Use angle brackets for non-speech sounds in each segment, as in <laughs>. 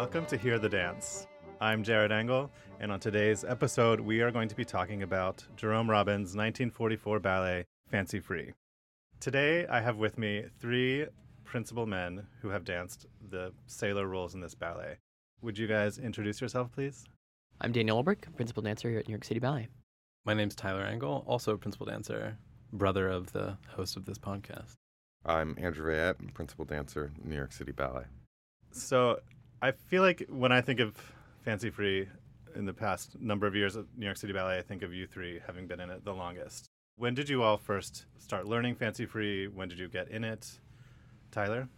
Welcome to Hear the Dance. I'm Jared Angle, and on today's episode, we are going to be talking about Jerome Robbins' 1944 ballet, Fancy Free. Today, I have with me three principal men who have danced the sailor roles in this ballet. Would you guys introduce yourself, please? I'm Daniel Ulbricht, principal dancer here at New York City Ballet. My name's Tyler Angle, also a principal dancer, brother of the host of this podcast. I'm Andrew Veyette, principal dancer, New York City Ballet. So, I feel like when I think of Fancy Free in the past number of years at New York City Ballet, I think of you three having been in it the longest. When did you all first start learning Fancy Free? When did you get in it? Tyler?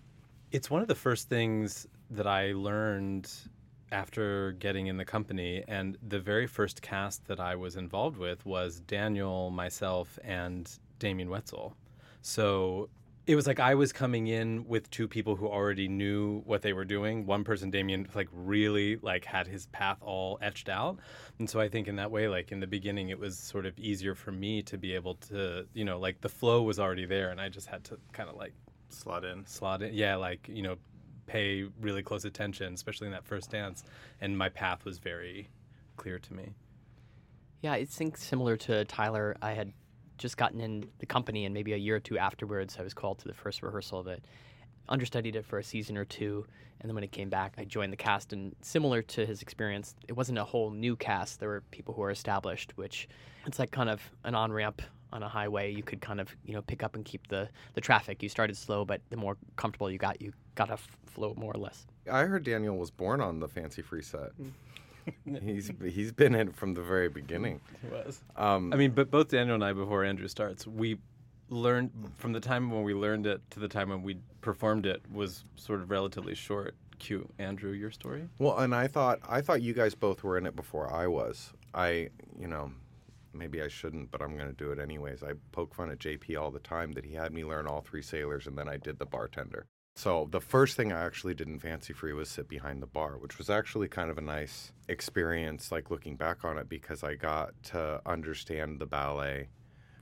It's one of the first things that I learned after getting in the company. And the very first cast that I was involved with was Daniel, myself, and Damian Woetzel. So it was like I was coming in with two people who already knew what they were doing. One person, Damian, like really like had his path all etched out, and so I think in that way, like in the beginning, it was sort of easier for me to be able to, you know, like the flow was already there, and I just had to kind of like slot in, slot in, yeah, like you know, pay really close attention, especially in that first dance, and my path was very clear to me. Yeah, I think similar to Tyler, I had just gotten in the company, and maybe a year or two afterwards, I was called to the first rehearsal of it. Understudied it for a season or two, and then when it came back, I joined the cast. And similar to his experience, it wasn't a whole new cast. There were people who were established, which it's like kind of an on ramp on a highway. You could kind of you know pick up and keep the the traffic. You started slow, but the more comfortable you got, you got to flow more or less. I heard Daniel was born on the Fancy Free set. Mm. <laughs> He's he's been in from the very beginning. He was. Um, I mean, but both Daniel and I, before Andrew starts, we learned from the time when we learned it to the time when we performed it was sort of relatively short. Cute, Andrew, your story. Well, and I thought I thought you guys both were in it before I was. I, you know, maybe I shouldn't, but I'm going to do it anyways. I poke fun at JP all the time that he had me learn all three sailors, and then I did the bartender. So the first thing I actually did in Fancy Free was sit behind the bar, which was actually kind of a nice experience, like looking back on it, because I got to understand the ballet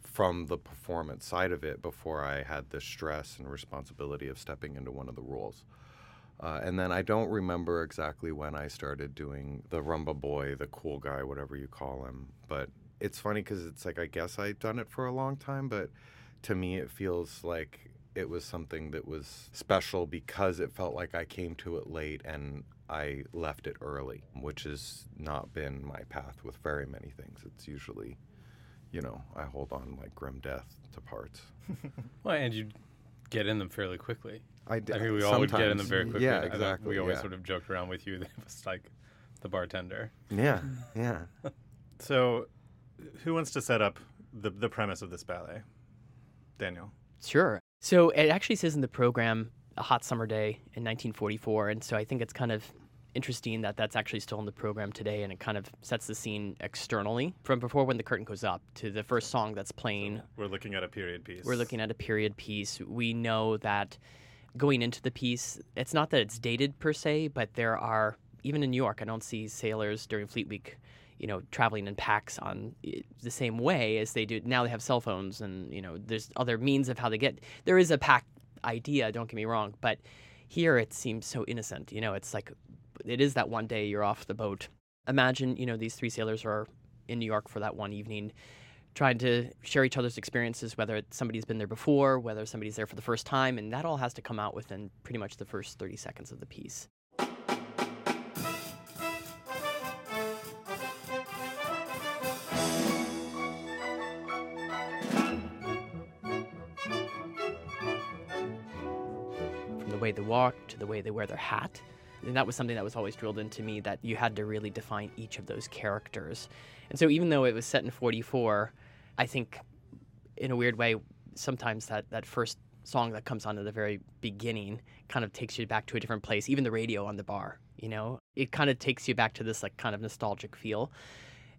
from the performance side of it before I had the stress and responsibility of stepping into one of the roles. Uh, and then I don't remember exactly when I started doing the rumba boy, the cool guy, whatever you call him. But it's funny because it's like I guess I've done it for a long time, but to me it feels like it was something that was special because it felt like I came to it late and I left it early, which has not been my path with very many things. It's usually, you know, I hold on like grim death to parts. <laughs> well, and you get in them fairly quickly. I, d- I think we all would get in them very quickly. Yeah, exactly. We always yeah. sort of joked around with you that it was like the bartender. Yeah, <laughs> yeah. so, who wants to set up the the premise of this ballet? Daniel. Sure. So it actually says in the program a hot summer day in 1944, and so I think it's kind of interesting that that's actually still in the program today, and it kind of sets the scene externally from before when the curtain goes up to the first song that's playing. So we're looking at a period piece. We're looking at a period piece. We know that going into the piece, it's not that it's dated per se, but there are even in New York, I don't see sailors during Fleet Week you know, traveling in packs on eh, the same way as they do now. They have cell phones, and you know, there's other means of how they get. There is a pack idea. Don't get me wrong, but here it seems so innocent. You know, it's like it is that one day you're off the boat. Imagine, you know, these three sailors are in New York for that one evening, trying to share each other's experiences, whether somebody's been there before, whether somebody's there for the first time, and that all has to come out within pretty much the first 30 seconds of the piece. Way they walk to the way they wear their hat. And that was something that was always drilled into me that you had to really define each of those characters. And so even though it was set in 44, I think in a weird way, sometimes that, that first song that comes on at the very beginning kind of takes you back to a different place. Even the radio on the bar, you know, it kind of takes you back to this like kind of nostalgic feel.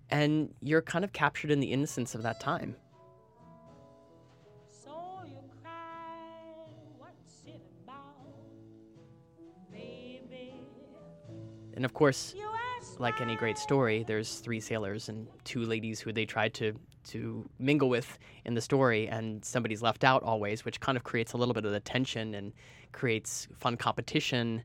And you're kind of captured in the innocence of that time. And of course, like any great story, there's three sailors and two ladies who they tried to to mingle with in the story, and somebody's left out always, which kind of creates a little bit of the tension and creates fun competition.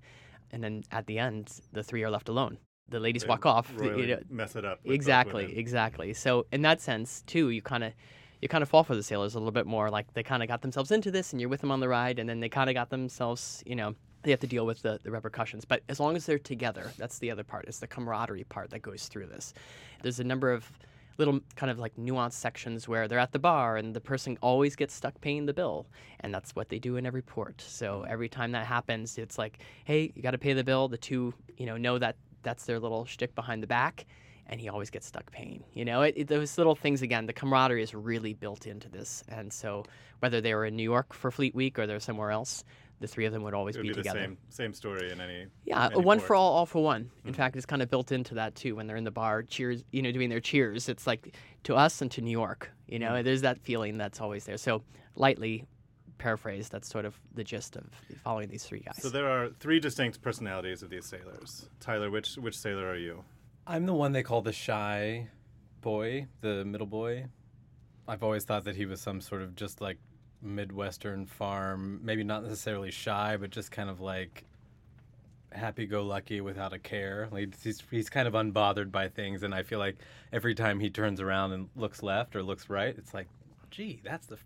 and then at the end, the three are left alone. The ladies They walk off. the- royally you know, mess it up. exactly, exactly. So in that sense, too, you kind of you kind of fall for the sailors a little bit more. Like they kind of got themselves into this, and you're with them on the ride, and then they kind of got themselves, you know, they have to deal with the, the repercussions. But as long as they're together, that's the other part. It's the camaraderie part that goes through this. There's a number of little kind of like nuanced sections where they're at the bar and the person always gets stuck paying the bill and that's what they do in every port so every time that happens it's like hey you got to pay the bill the two you know know that that's their little shtick behind the back and he always gets stuck paying you know it, it, those little things again the camaraderie is really built into this and so whether they were in new york for fleet week or they're somewhere else the three of them would always It would be, be the together same same story in any. yeah, any one port. for all, all for one. In Mhm. fact, it's kind of built into that too. When they're in the bar, cheers, you know, doing their cheers. It's like to us and to New York. You know, there's that feeling that's always there. So lightly paraphrased, that's sort of the gist of following these three guys. So there are three distinct personalities of these sailors. Tyler, which which sailor are you? I'm the one they call the shy boy, the middle boy. I've always thought that he was some sort of just like midwestern farm, maybe not necessarily shy, but just kind of like happy-go-lucky without a care. Like he's he's kind of unbothered by things, and I feel like every time he turns around and looks left or looks right, it's like, gee, that's the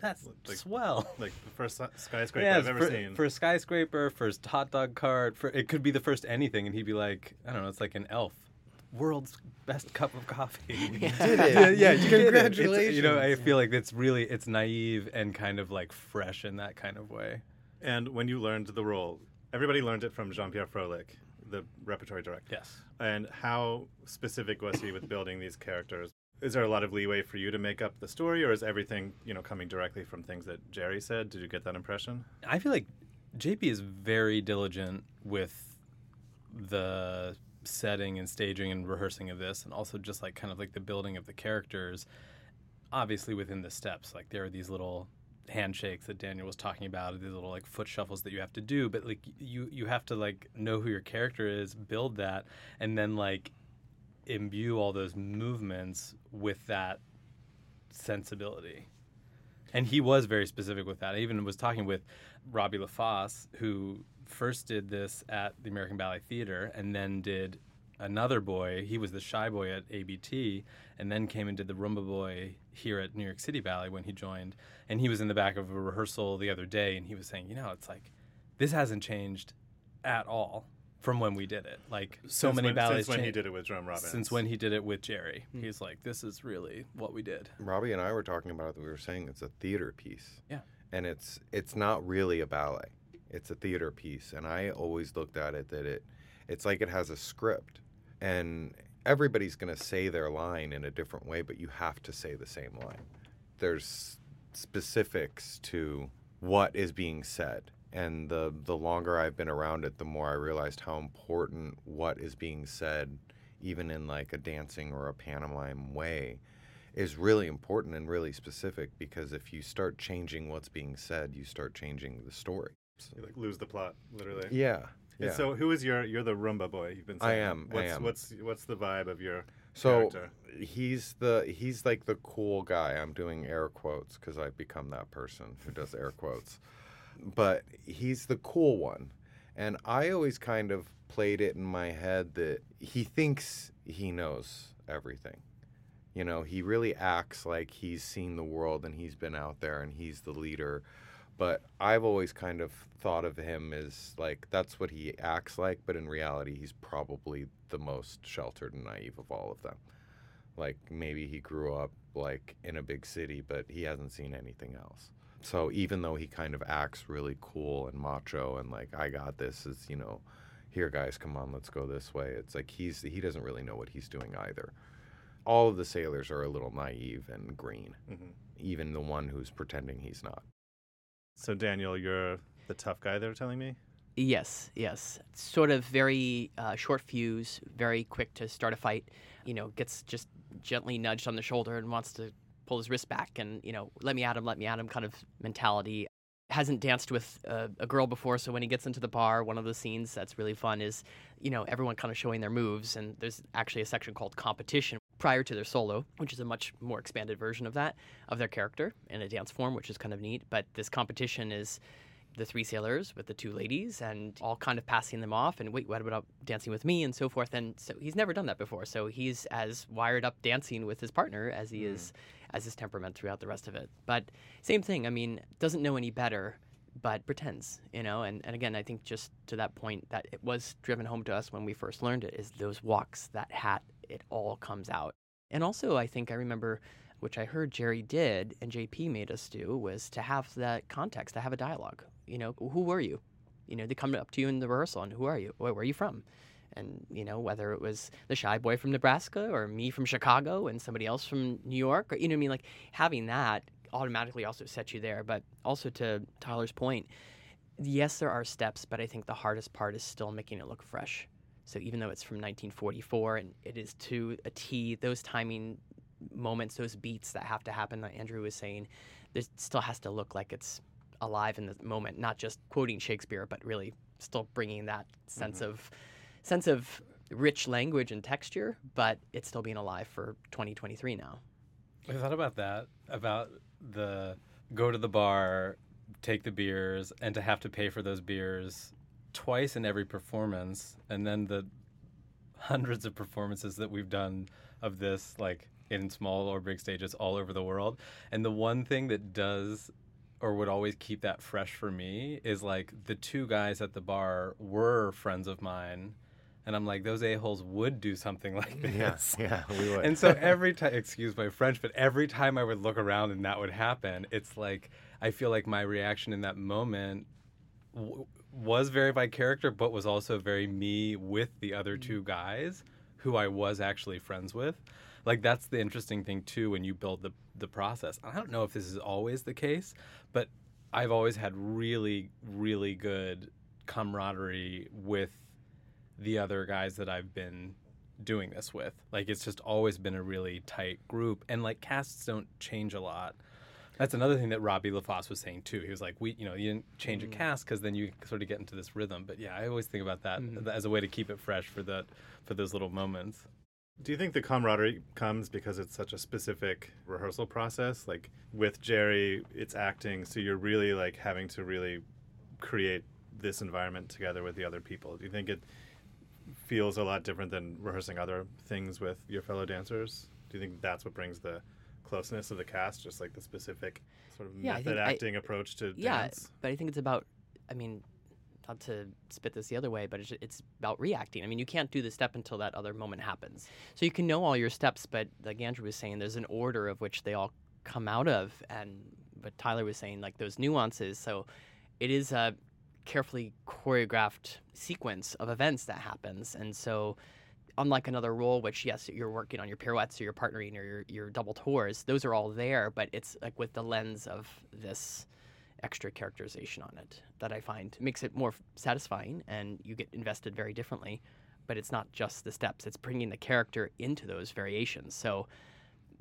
that's Like- swell. Like the first skyscraper Yeah, I've ever for, seen. for a skyscraper, first hot dog cart, for it could be the first anything, and he'd be like, I don't know, it's like an elf, world's best cup of coffee. <laughs> did it. yeah, yeah, you did it. Congratulations. you know, I feel like it's really it's naive and kind of like fresh in that kind of way. and when you learned the role, everybody learned it from Jean-Pierre Frohlich, the repertory director. Yes. And how specific was he with building these characters? Is there a lot of leeway for you to make up the story, or is everything you know coming directly from things that Jerry said? Did you get that impression? I feel like JP is very diligent with the setting and staging and rehearsing of this, and also just like kind of like the building of the characters. Obviously, within the steps, like there are these little handshakes that Daniel was talking about, these little like foot shuffles that you have to do, but like you you have to like know who your character is, build that, and then like imbue all those movements with that sensibility. And he was very specific with that. I even was talking with Robbie La Fosse, who first did this at the American Ballet Theater and then did another boy. He was the shy boy at ABT and then came and did the Rumba boy here at New York City Ballet when he joined. And he was in the back of a rehearsal the other day and he was saying, you know, it's like, this hasn't changed at all from when we did it. Like, so Since many when, ballets since when he changed- did it with Jerome Robbins. Since when he did it with Jerry. Hmm. He's like, this is really what we did. Robbie and I were talking about it. We were saying it's a theater piece. Yeah. And it's it's not really a ballet. It's a theater piece. And I always looked at it that it it's like it has a script. And everybody's gonna say their line in a different way, but you have to say the same line. There's specifics to what is being said. And the the longer I've been around it, the more I realized how important what is being said, even in like a dancing or a pantomime way, is really important and really specific because if you start changing what's being said, you start changing the story. You, like lose the plot, literally. Yeah. And So who is your you're the Rumba boy? You've been I saying. am, I What's am. what's what's the vibe of your so character? he's the he's like the cool guy. I'm doing air quotes because I've become that person who does air quotes. But he's the cool one. And I always kind of played it in my head that he thinks he knows everything. You know, he really acts like he's seen the world and he's been out there and he's the leader. But I've always kind of thought of him as like that's what he acts like, but in reality, he's probably the most sheltered and naive of all of them. Like maybe he grew up like in a big city, but he hasn't seen anything else. So even though he kind of acts really cool and macho and like I got this, is you know, here guys, come on, let's go this way. It's like he's he doesn't really know what he's doing either. All of the sailors are a little naive and green, hmm even the one who's pretending he's not. So Daniel, you're the tough guy. They're telling me. Yes, yes. Sort of very uh, short fuse, very quick to start a fight. You know, gets just gently nudged on the shoulder and wants to pull his wrist back and, you know, let me at him, let me at him kind of mentality. Hasn't danced with a, a girl before, so when he gets into the bar, one of the scenes that's really fun is, you know, everyone kind of showing their moves. And there's actually a section called competition prior to their solo, which is a much more expanded version of that, of their character in a dance form, which is kind of neat. But this competition is the three sailors with the two ladies and all kind of passing them off and wait, what about dancing with me and so forth. And so he's never done that before. So he's as wired up dancing with his partner as he Mm. is as his temperament throughout the rest of it. But same thing. I mean, doesn't know any better, but pretends, you know. And, and again, I think just to that point that it was driven home to us when we first learned it is those walks, that hat, it all comes out. And also, I think I remember, which I heard Jerry did and JP made us do, was to have that context, to have a dialogue. You know, who were you? You know, they come up to you in the rehearsal and who are you? Where, are you from? And, you know, whether it was the shy boy from Nebraska or me from Chicago and somebody else from New York, or, you know I mean? Like having that automatically also sets you there. But also to Tyler's point, yes, there are steps, but I think the hardest part is still making it look fresh. So even though it's from 1944 and it is to a T, those timing moments, those beats that have to happen, that Andrew was saying, this still has to look like it's alive in the moment, not just quoting Shakespeare, but really still bringing that sense mm-hmm. of sense of rich language and texture, but it's still being alive for 2023 now. I thought about that, about the go to the bar, take the beers, and to have to pay for those beers twice in every performance, and then the hundreds of performances that we've done of this, like in small or big stages all over the world. And the one thing that does or would always keep that fresh for me is like the two guys at the bar were friends of mine. And I'm like, those a-holes would do something <laughs> like this. Yeah, yeah, we would. And so <laughs> every time, excuse my French, but every time I would look around and that would happen, it's like I feel like my reaction in that moment w- was very by character, but was also very me with the other mm-hmm. two guys who I was actually friends with. Like that's the interesting thing too when you build the the process. I don't know if this is always the case, but I've always had really really good camaraderie with the other guys that I've been doing this with. Like it's just always been a really tight group, and like casts don't change a lot. That's another thing that Robbie La Fosse was saying too. He was like, "We, you know, you didn't change a mm. cast because then you sort of get into this rhythm." But yeah, I always think about that mm-hmm. as a way to keep it fresh for the for those little moments. Do you think the camaraderie comes because it's such a specific rehearsal process? Like with Jerry, it's acting, so you're really like having to really create this environment together with the other people. Do you think it feels a lot different than rehearsing other things with your fellow dancers? Do you think that's what brings the closeness of the cast, just like the specific sort of Yeah, method think I- acting approach to Yeah, dance? but I think it's about. I mean, not to spit this the other way, but it's, it's about reacting. I mean, you can't do the step until that other moment happens. So you can know all your steps, but like Andrew was saying, there's an order of which they all come out of, and but Tyler was saying like those nuances. So it is a carefully choreographed sequence of events that happens, and so. Unlike another role, which yes, you're working on your pirouettes or your partnering or your, your double tours, those are all there, but it's like with the lens of this extra characterization on it that I find makes it more satisfying and you get invested very differently. But it's not just the steps, it's bringing the character into those variations. So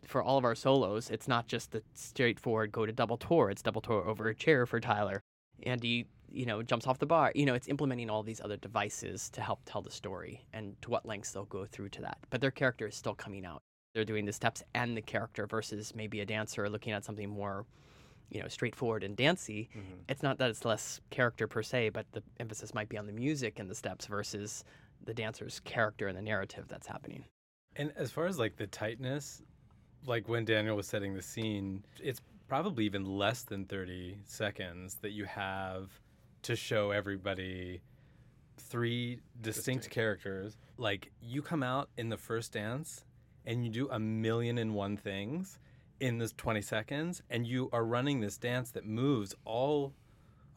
for all of our solos, it's not just the straightforward go to double tour, it's double tour over a chair for Tyler. Andy, you know, jumps off the bar. You know, it's implementing all these other devices to help tell the story and to what lengths they'll go through to that. But their character is still coming out. They're doing the steps and the character versus maybe a dancer looking at something more you know straightforward and dancey mm-hmm. it's not that it's less character per se but the emphasis might be on the music and the steps versus the dancer's character and the narrative that's happening And as far as like the tightness, like when Daniel was setting the scene, it's probably even less than 30 seconds that you have to show everybody three distinct, characters. Like you come out in the first dance and you do a million and one things in this 20 seconds and you are running this dance that moves all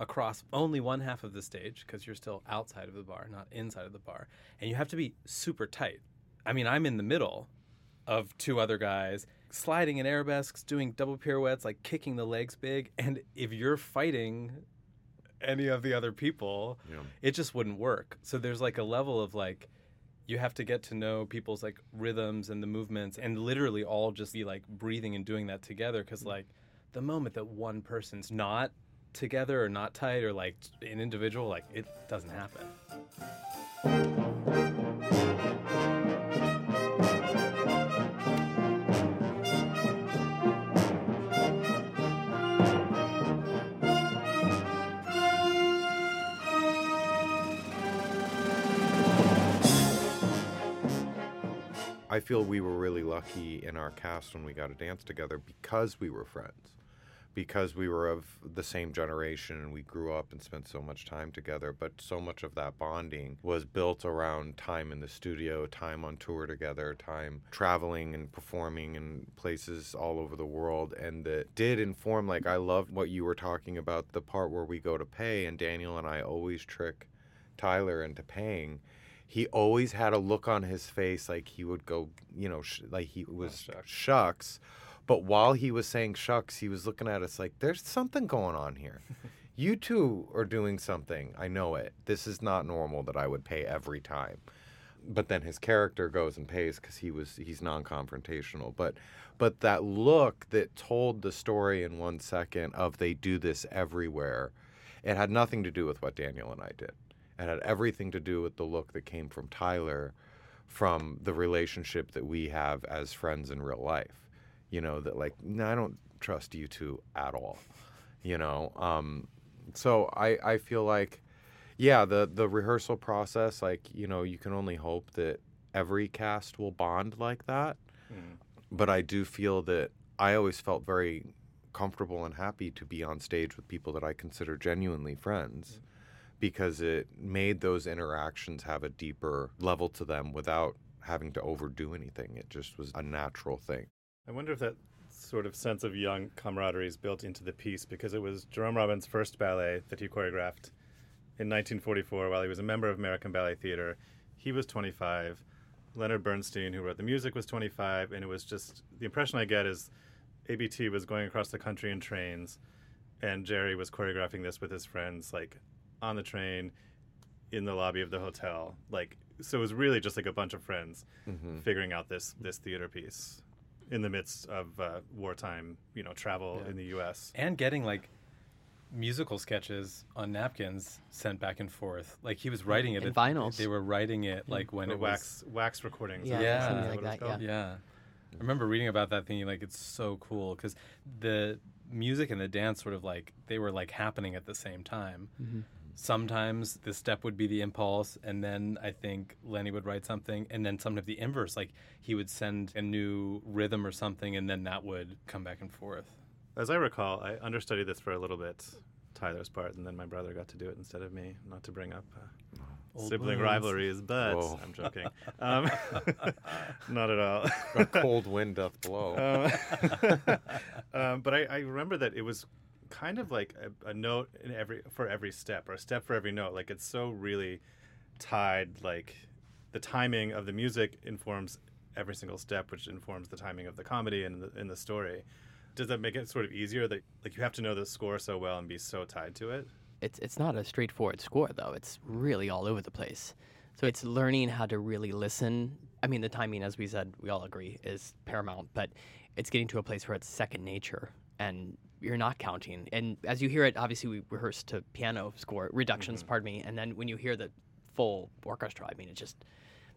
across only one half of the stage because you're still outside of the bar, not inside of the bar. And you have to be super tight. I mean, I'm in the middle of two other guys sliding in arabesques, doing double pirouettes, like kicking the legs big. And if you're fighting any of the other people, Yeah. it just wouldn't work. So there's like a level of like, you have to get to know people's like rhythms and the movements and literally all just be like breathing and doing that together. Cause mm. like the moment that one person's not together or not tight or like an individual, like it doesn't happen. I feel we were really lucky in our cast when we got to dance together because we were friends, because we were of the same generation and we grew up and spent so much time together. But so much of that bonding was built around time in the studio, time on tour together, time traveling and performing in places all over the world. And that did inform, like, I love what you were talking about the part where we go to pay, and Daniel and I always trick Tyler into paying he always had a look on his face like he would go, you know, sh- like he was shucks. shucks. But while he was saying shucks, he was looking at us like, there's something going on here. <laughs> you two are doing something. I know it. This is not normal that I would pay every time. But then his character goes and pays because he was he's non-confrontational. But but that look that told the story in one second of they do this everywhere, it had nothing to do with what Daniel and I did it had everything to do with the look that came from Tyler from the relationship that we have as friends in real life. You know, that like, no, I don't trust you two at all. You know, um, so I, I feel like, yeah, the, the rehearsal process, like, you know, you can only hope that every cast will bond like that. Mm. But I do feel that I always felt very comfortable and happy to be on stage with people that I consider genuinely friends because it made those interactions have a deeper level to them without having to overdo anything. It just was a natural thing. I wonder if that sort of sense of young camaraderie is built into the piece because it was Jerome Robbins' first ballet that he choreographed in 1944 while he was a member of American Ballet Theater. He was 25. Leonard Bernstein, who wrote the music, was 25. And it was just the impression I get is ABT was going across the country in trains, and Jerry was choreographing this with his friends, like on the train in the lobby of the hotel. Like, so it was really just like a bunch of friends Mm-hmm. figuring out this this theater piece in the midst of uh, wartime, you know, travel Yeah. in the U.S. and getting like musical sketches on napkins sent back and forth. Like he was writing it And at- vinyls. They were writing it like when Or it wax wax recordings. Yeah, Yeah. something like that, called? was. Yeah, I remember reading about that, thinking like it's so cool because the music and the dance sort of like they were like happening at the same time. Mhm. Sometimes the step would be the impulse, and then I think Lenny would write something, and then sometimes the inverse, like he would send a new rhythm or something, and then that would come back and forth. As I recall, I understudied this for a little bit, Tyler's part, and then my brother got to do it instead of me. Not to bring up uh, sibling wounds. rivalries, but Whoa. I'm joking. Um, <laughs> not at all. A cold wind doth blow. <laughs> Um, <laughs> um, but I, I remember that it was kind of like a, a note in every for every step, or a step for every note. Like it's so really tied. Like the timing of the music informs every single step, which informs the timing of the comedy and the, and the story. Does that make it sort of easier that like you have to know the score so well and be so tied to it? It's it's not a straightforward score though. It's really all over the place. So it's learning how to really listen. I mean, the timing, as we said, we all agree, is paramount. But it's getting to a place where it's second nature, and you're not counting. And as you hear it, obviously we rehearse to piano score reductions, mm-hmm. pardon me. And then when you hear the full orchestra, I mean, it just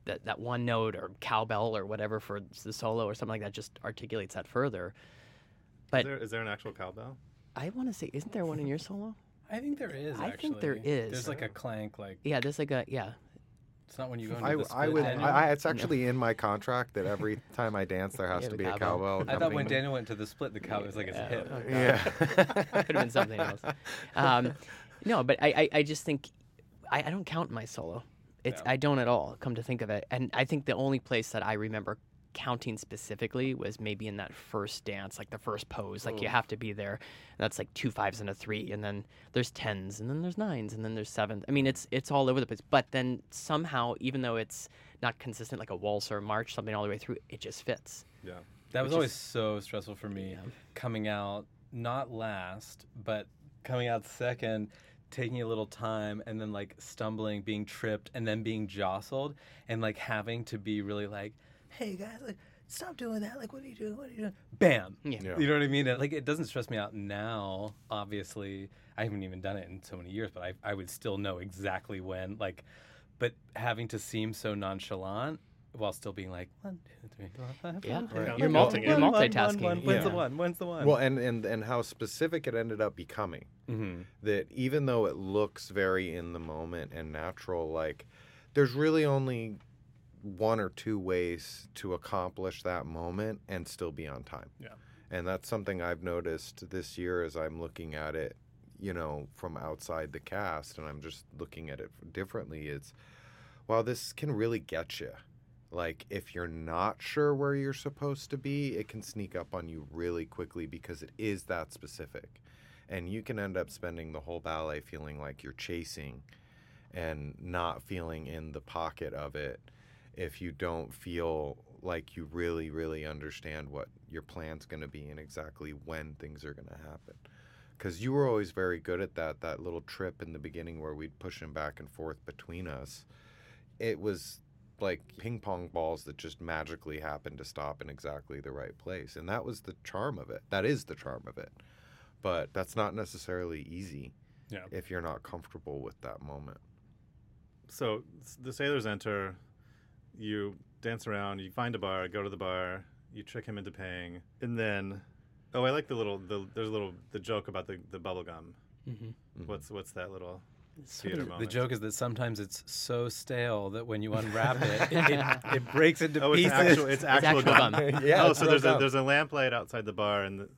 that that one note or cowbell or whatever for the solo or something like that just articulates that further. But is, there, is there an actual cowbell? I want to say, isn't there one in your solo? <laughs> I think there is. I think there is. actually. There's like a clank, like Yeah, there's like a yeah. It's not when you go into I, the I split, would. Daniel. I, I, it's actually in my contract that every time I dance, there has Yeah, to the be a cowbell. cowbell. I thought when. Daniel went to the split, the cow was like his Yeah. hip. Oh, God. Yeah. <laughs> Could have been something else. Um, no, but I, I, I just think I, I don't count my solo. It's Yeah. I don't at all. Come to think of it, and I think the only place that I remember counting specifically was maybe in that first dance, like the first pose. Like you Oh. have to be there. And that's like two fives and a three, and then there's tens, and then there's nines, and then there's sevens. I mean, it's it's all over the place. But then somehow, even though it's not consistent, like a waltz or a march, something all the way through, it just fits. Yeah. That was always is- so stressful for me. Yeah. Coming out not last, but coming out second, taking a little time, and then like stumbling, being tripped, and then being jostled, and like having to be really like, "Hey guys, like stop doing that! Like, what are you doing? What are you doing?" Bam. Yeah. Yeah. You know what I mean? And, Like it doesn't stress me out now. Obviously, I haven't even done it in so many years, but I I would still know exactly when. Like, but having to seem so nonchalant while still being like one, two, three, four, five, Yeah. five, Right. You're one, multi- you're one, one, multitasking. one. When's the one? When's the one? Well, and, and and how specific it ended up becoming. hmm That even though it looks very in the moment and natural, like there's really only one or two ways to accomplish that moment and still be on time. Yeah. And that's something I've noticed this year as I'm looking at it, you know, from outside the cast and I'm just looking at it differently. It's, wow, this can really get you. Like, if you're not sure where you're supposed to be, it can sneak up on you really quickly because it is that specific. And you can end up spending the whole ballet feeling like you're chasing and not feeling in the pocket of it if you don't feel like you really, really understand what your plan's going to be and exactly when things are going to happen. Because you were always very good at that. That little trip in the beginning where we'd push him back and forth between us, it was like ping pong balls that just magically happened to stop in exactly the right place. And that was the charm of it. That is the charm of it. But that's not necessarily easy Yeah. if you're not comfortable with that moment. So the sailors enter, you dance around, you find a bar, go to the bar, you trick him into paying, and then, oh, I like the little, the, there's a little, the joke about the, the bubble gum. hmm What's what's that little Sort theater of- moment? The joke is that sometimes it's so stale that when you unwrap it, it, <laughs> it, it breaks into Oh, it's pieces. actual, it's actual, actual gum. gum. <laughs> yeah, oh, so real there's a there's a lamplight outside the bar, and the,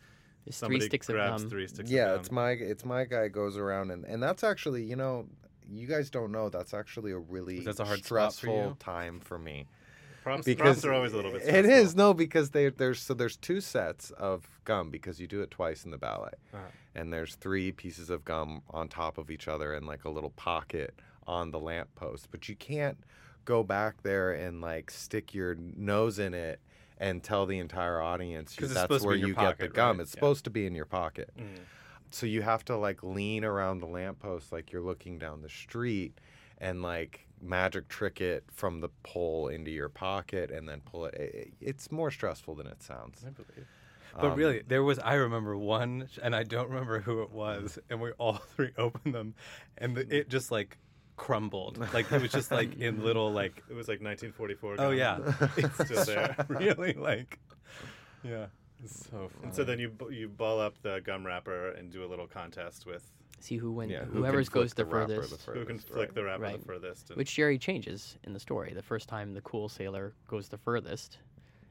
There's somebody three sticks of gum. three sticks. yeah, of gum. it's my it's my guy goes around and and that's actually you know you guys don't know that's actually a really That's a hard spot for stressful time for me props, because props are always a little bit. it stressful. is no because they there's so there's two sets of gum because you do it twice in the ballet Uh-huh. and there's three pieces of gum on top of each other in like a little pocket on the lamppost but you can't go back there and like stick your nose in it and tell the entire audience that's supposed to be where in your you get the gum right? it's Yeah. supposed to be in your pocket Mm. So you have to like lean around the lamppost like you're looking down the street and like magic trick it from the pole into your pocket and then pull it. it it's more stressful than it sounds. I believe. But Um, really, there was I remember one, and I don't remember who it was, and we all <laughs> three opened them, and the, it just like crumbled, like it was just like in little like It was like 1944. oh yeah, <laughs> it's still <laughs> there. really like yeah, it's so funny. And so then you you ball up the gum wrapper and do a little contest with See who wins. yeah, who can Whoever flick goes the, wrapper furthest. who can furthest, flick right. the wrapper Right. the furthest. And Which Jerry changes in the story. The first time the cool sailor goes the furthest,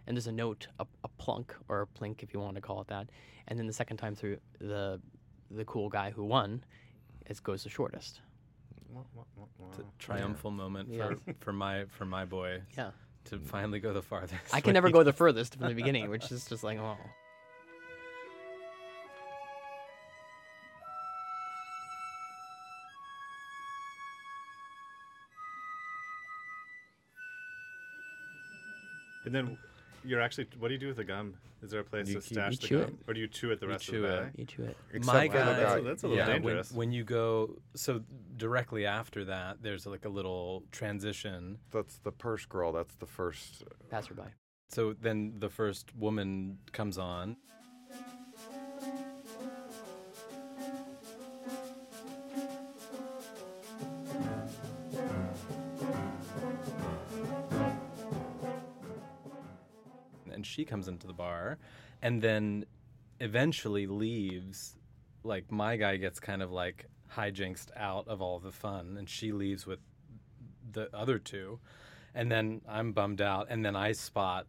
and there's a note, a, a plunk or a plink if you want to call it that. And then the second time through, the the cool guy who won, it goes the shortest. It's a triumphal moment Yeah. for for my for my boy Yeah, to finally go the farthest. I can never go the furthest from the <laughs> beginning, which is just like oh. And then you're actually what do you do with the gum? Is there a place You to keep- stash You the chew gum, or do you chew it the You rest of chew the it. ballet? You chew it. Except My for guy, the that's, guy- a, that's a little yeah, when, dangerous. when you go so directly after that, there's like a little transition. That's the purse girl. That's the first. Uh, Passerby. So then the first woman comes on. And she comes into the bar and then eventually leaves. Like my guy gets kind of like hijinxed out of all the fun and she leaves with the other two. And then I'm bummed out. And then I spot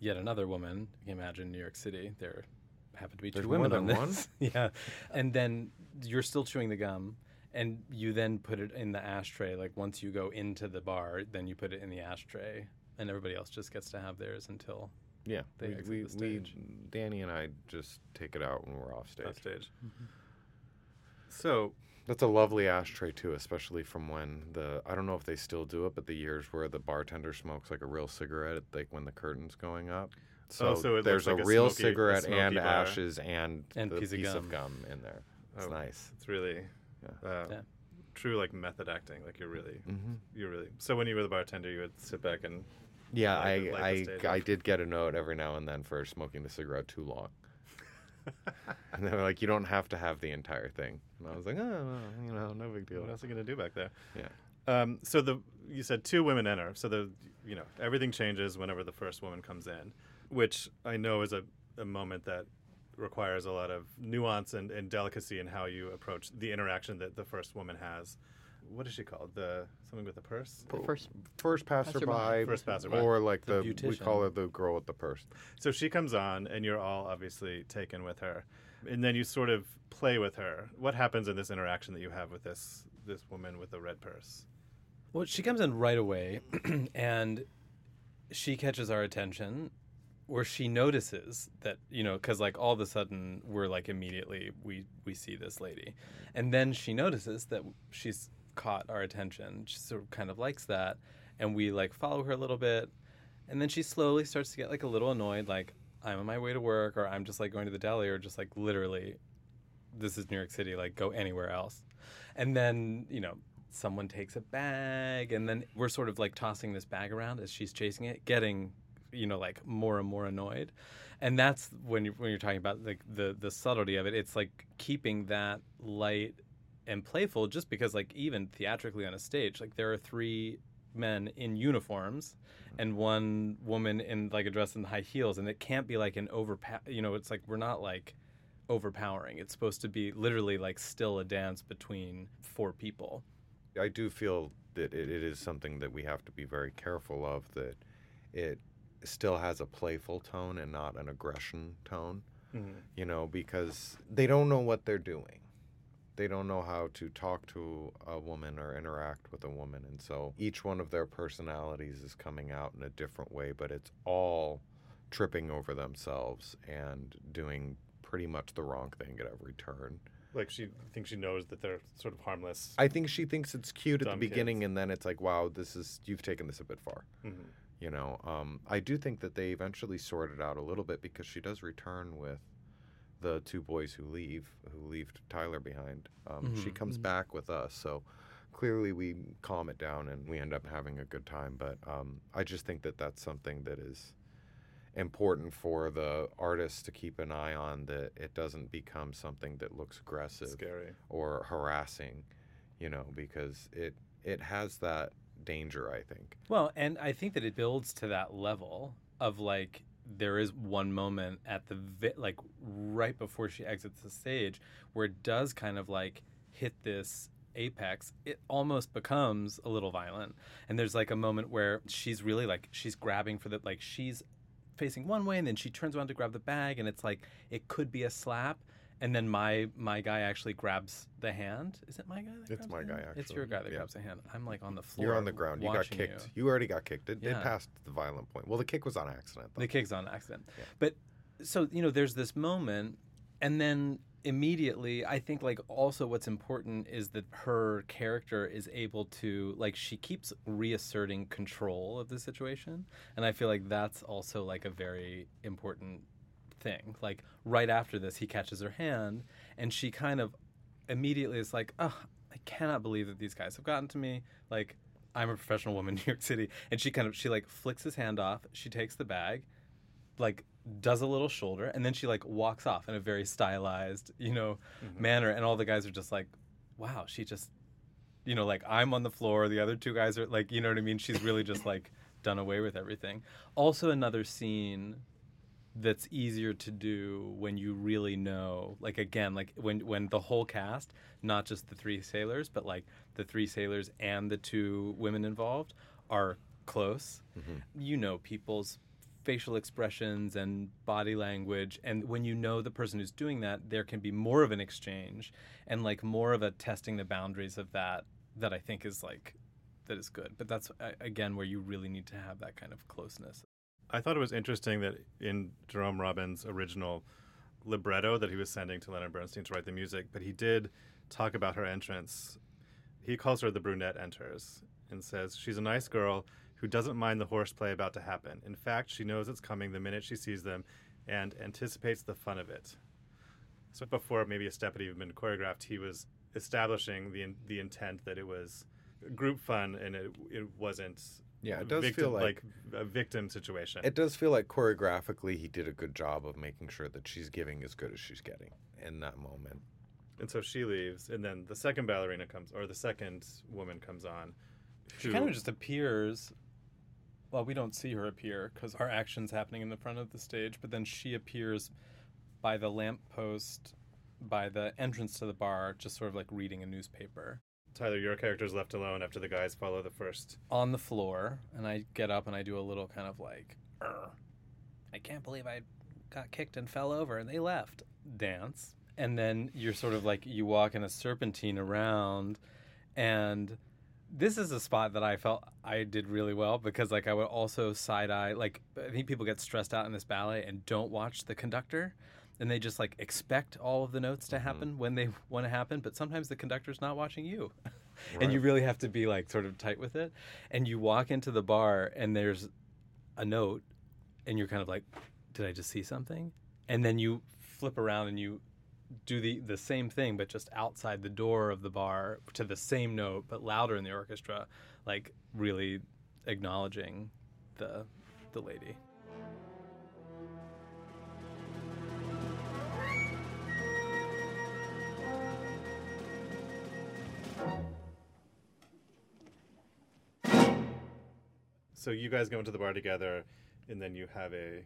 yet another woman. You can imagine New York City. There happen to be There's two women on this. <laughs> yeah. And then you're still chewing the gum. And you then put it in the ashtray. Like once you go into the bar, then you put it in the ashtray. And everybody else just gets to have theirs until Yeah, They we, exit we, the we stage. Danny and I just take it out when we're off stage. off stage. So That's a lovely ashtray too, especially from when the I don't know if they still do it, but the years where the bartender smokes like a real cigarette, like when the curtain's going up. So, Oh, so it there's looks a like a real smoky- cigarette smoky and bar. ashes and, And the piece piece, of of gum in there. It's Oh. nice. it's really Yeah. uh, Yeah. true like method acting. Like you're really hmm you're really. So when you were the bartender, you would sit back and Yeah, Like the- like I I, I did get a note every now and then for smoking the cigarette too long. <laughs> and they were like, "You don't have to have the entire thing." And I was like, "Oh, well, you know, no big deal." what else are you gonna do back there? Yeah. Um, so the you said two women enter. So the you know everything changes whenever the first woman comes in, which I know is a, a moment that requires a lot of nuance and, and delicacy in how you approach the interaction that the first woman has what is she called? The something with the purse. The first First passerby, Passerby. First passerby. or like The the, we call her the girl with the purse. So she comes on, and you're all obviously taken with her, and then you sort of play with her. What happens in this interaction that you have with this this woman with the red purse? Well, she comes in right away, <clears throat> and she catches our attention, where she notices that you know, because like all of a sudden we're like immediately we we see this lady, and then she notices that she's caught our attention. She sort of kind of likes that, and we like follow her a little bit, and then she slowly starts to get like a little annoyed, like I'm on my way to work, or I'm just like going to the deli, or just like literally, this is New York City, like go anywhere else, and then you know someone takes a bag and then we're sort of like tossing this bag around as she's chasing it getting you know like more and more annoyed. And that's when you when you're talking about like the the subtlety of it. It's like keeping that light and playful just because like even theatrically on a stage like there are three men in uniforms and one woman in like a dress in high heels and it can't be like an overpower you know it's like we're not like overpowering it's supposed to be literally like still a dance between four people I do feel that it, it is something that we have to be very careful of. That it still has a playful tone and not an aggression tone. Mm-hmm. You know, because they don't know what they're doing. They don't know how to talk to a woman or interact with a woman, and so each one of their personalities is coming out in a different way. But it's all tripping over themselves and doing pretty much the wrong thing at every turn. Like she thinks she knows that they're sort of harmless. I think she thinks it's cute at the beginning, kids. and then it's like, wow, this is you've taken this a bit far. Mhm. You know, um, I do think that they eventually sort it out a little bit because she does return with the two boys who leave, who leave Tyler behind. Um, She Mhm. comes back with us, so clearly we calm it down and we end up having a good time. But um, I just think that that's something that is important for the artist to keep an eye on that it doesn't become something that looks aggressive Scary. or harassing, you know, because it it has that danger, I think. Well, and I think that it builds to that level of like there is one moment at the vi- like right before she exits the stage where it does kind of like hit this apex. It almost becomes a little violent. And there's like a moment where she's really like she's grabbing for the like she's facing one way and then she turns around to grab the bag and it's like it could be a slap and then my my guy actually grabs the hand is it my guy that It's my guy, hand? it's your guy that Yeah. grabs the hand i'm like on the floor You're on the ground. You got kicked. you. You, already got kicked. It, Yeah. it passed the violent point. Well, the kick was on accident. Though. The kick's on accident. Yeah. But so, you know, there's this moment and then immediately I think like also what's important is that her character is able to like she keeps reasserting control of the situation and I feel like that's also like a very important thing. Like right after this he catches her hand and she kind of immediately is like, "Oh, I cannot believe that these guys have gotten to me." Like I'm a professional woman in New York City and she kind of she like flicks his hand off, she takes the bag, like does a little shoulder and then she like walks off in a very stylized, you know, mm-hmm. manner and all the guys are just like, "Wow, she just you know, like I'm on the floor, the other two guys are like, you know what I mean? She's really just like done away with everything. Also another scene that's easier to do when you really know like again like when when the whole cast not just the three sailors but like the three sailors and the two women involved are close. Mm-hmm. You know people's facial expressions and body language and when you know the person who's doing that there can be more of an exchange and like more of a testing the boundaries of that that i think is like that is good. But that's again where you really need to have that kind of closeness I thought it was interesting that in Jerome Robbins' original libretto that he was sending to Leonard Bernstein to write the music, but he did talk about her entrance. He calls her the brunette enters and says she's a nice girl who doesn't mind the horseplay about to happen. In fact, she knows it's coming the minute she sees them and anticipates the fun of it. So before maybe a step had even been choreographed, he was establishing the the intent that it was group fun and it, it wasn't Yeah, it does victim, feel like, a victim situation. it does feel like choreographically he did a good job of making sure that she's giving as good as she's getting in that moment. And so she leaves, and then the second ballerina comes, or the second woman comes on. She who- kind of just appears. Well, we don't see her appear because our action's happening in the front of the stage, but then she appears by the lamppost, by the entrance to the bar, just sort of like reading a newspaper. Tyler, your character's left alone after the guys follow the first. on the floor, and I get up and I do a little kind of like, "Urgh, I can't believe I got kicked and fell over and they left dance. And then you're sort of like, you walk in a serpentine around, and this is a spot that I felt I did really well because like I would also side eye like I think people get stressed out in this ballet and don't watch the conductor and they just like expect all of the notes to mm-hmm. happen when they <laughs> want to happen but sometimes the conductor's not watching you. <laughs> And you really have to be like sort of tight with it. And you walk into the bar and there's a note and you're kind of like did I just see something? And then you flip around and you do the the same thing but just outside the door of the bar to the same note but louder in the orchestra like really acknowledging the the lady So you guys go into the bar together, and then you have a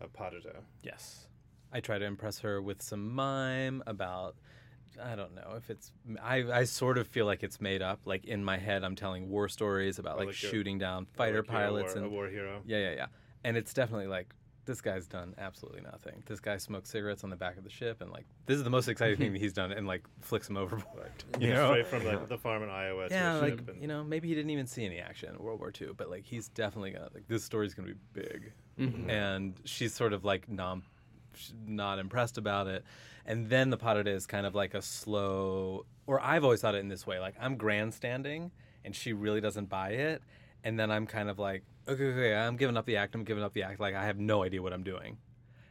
a pas de deux. yes i try to impress her with some mime about i don't know if it's i i sort of feel like it's made up like in my head i'm telling war stories about like, like shooting down fighter Like pilots war, and a war hero. Yeah, yeah, yeah. And it's definitely like this guy's done absolutely nothing. This guy smokes cigarettes on the back of the ship, and like this is the most exciting thing that <laughs> he's done, and like flicks him overboard. <laughs> You Yeah, know? straight from like the farm in Iowa to yeah, like ship. And, you know, maybe he didn't even see any action in World War II, but like he's definitely gonna like this story's gonna be big, Mhm. and she's sort of like non, not impressed about it, and then the pot is kind of like a slow, or I've always thought it in this way, like I'm grandstanding, and she really doesn't buy it, and then I'm kind of like, okay, okay, I'm giving up the act, I'm giving up the act, like I have no idea what I'm doing,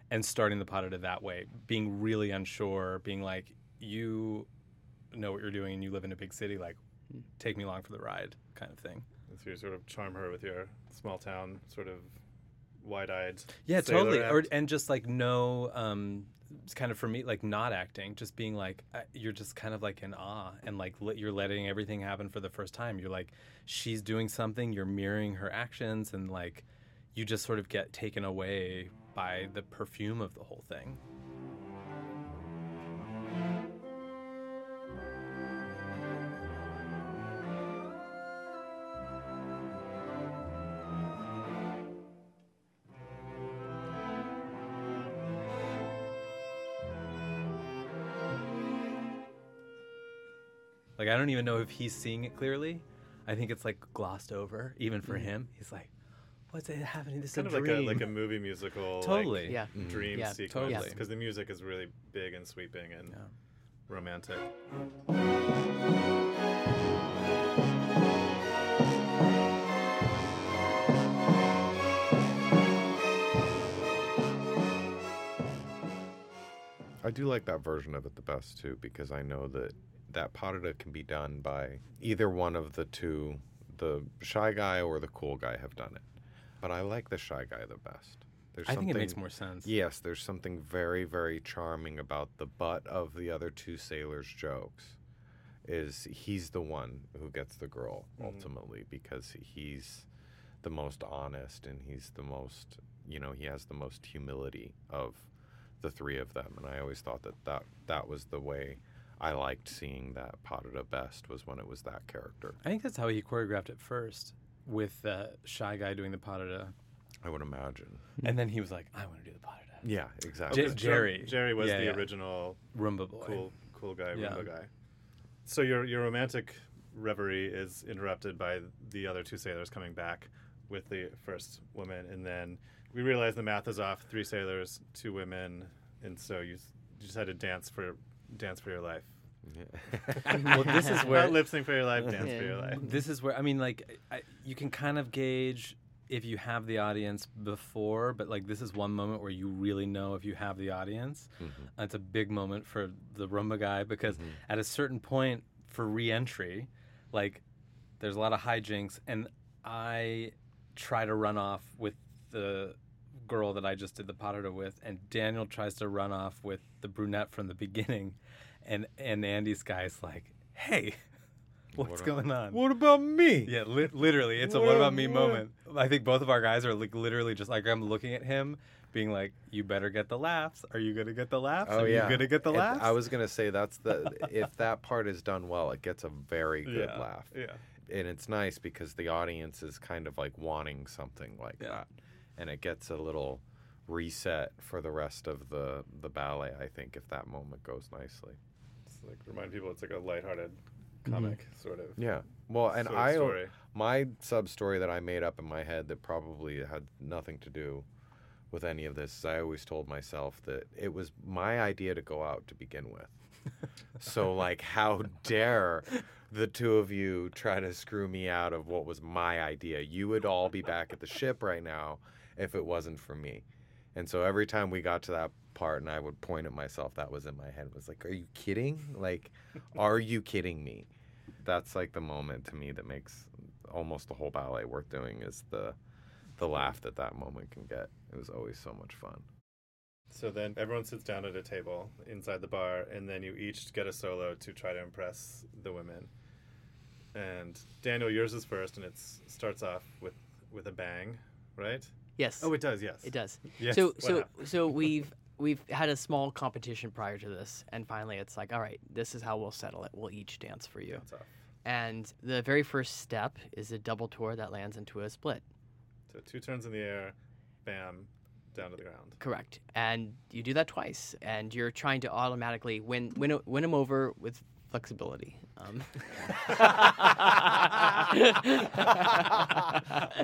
and starting the pot that way, being really unsure, being like, you know what you're doing and you live in a big city, like take me along for the ride kind of thing. so you sort of charm her with your small town sort of wide-eyed. Yeah, totally. Or and just like no um it's kind of for me like not acting, just being like uh, you're just kind of like in awe and like you're letting everything happen for the first time. You're like she's doing something, you're mirroring her actions and like you just sort of get taken away by the perfume of the whole thing. Like I don't even know if he's seeing it clearly. I think it's like glossed over, even for mm. him. He's like, "What's it happening? This is kind a of like a like a movie musical. like, totally. Yeah. dream mm-hmm. Yeah, sequence totally. because the music is really big and sweeping and Yeah. romantic. I do like that version of it the best too because I know that that pas de deux can be done by either one of the two, the shy guy or the cool guy have done it. But I like the shy guy the best. There's I think it makes more sense. Yes, there's something very, very charming about the butt of the other two sailors' jokes. Is he's the one who gets the girl Mhm. ultimately because he's the most honest and he's the most, you know, he has the most humility of the three of them. And I always thought that that, that was the way I liked seeing that potted best was when it was that character. I think that's how he choreographed it first, with the shy guy doing the pas de deux, I would imagine. <laughs> and then he was like, "I want to do the pas de deux." Yeah, exactly. exactly. 'cause Jerry. Jerry was Yeah, the yeah. original Rumba boy. cool cool guy, Yeah. Rumba guy. So your your romantic reverie is interrupted by the other two sailors coming back with the first woman, and then we realize the math is off: three sailors, two women, and so you, you just had to dance for dance for your life. well, this is <laughs> where Not lip sync for your life, dance for your life. this is where I mean, like, I, you can kind of gauge if you have the audience before, but like, this is one moment where you really know if you have the audience. Mhm. It's a big moment for the Rumba guy because Mhm. at a certain point for re-entry, like, there's a lot of hijinks, and I try to run off with the girl that I just did the pas de deux with, and Daniel tries to run off with the brunette from the beginning, and and Andy's guy's like, "Hey, <laughs> What's What- going on? What about me? Yeah, li- literally, it's a What what about me what moment. I think both of our guys are like literally just like I'm looking at him, being like, "You better get the laughs. Are you gonna get the laughs? Oh Are yeah, you gonna get the If- laughs?" I was gonna say that's the if that part is done well, it gets a very <laughs> good yeah. laugh, Yeah, and it's nice because the audience is kind of like wanting something like Yeah. that, and it gets a little reset for the rest of the the ballet. I think if that moment goes nicely. It's like remind people it's like a lighthearted mm-hmm. comic sort of. Yeah. Well, and I story. my sub story that I made up in my head that probably had nothing to do with any of this. is I always told myself that it was my idea to go out to begin with. <laughs> so like, how dare the two of you try to screw me out of what was my idea? You would all be back at the ship right now if it wasn't for me. And so every time we got to that part, and I would point at myself, that was in my head. Was like, "Are you kidding? Like, are you kidding me?" That's like the moment to me that makes almost the whole ballet worth doing. Is the the laugh that that moment can get. It was always so much fun. So then everyone sits down at a table inside the bar, and then you each get a solo to try to impress the women. And Daniel, yours is first, and it starts off with with a bang, right? Yes. Oh, it does. Yes, It does. Yes. So so so we've we've had a small competition prior to this, and finally it's like, all right, this is how we'll settle it. We'll each dance for you. That's off. And the very first step is a double tour that lands into a split. So two turns in the air, bam, down to the ground. Correct. And you do that twice, and you're trying to automatically win win win them over with flexibility. Um, <laughs>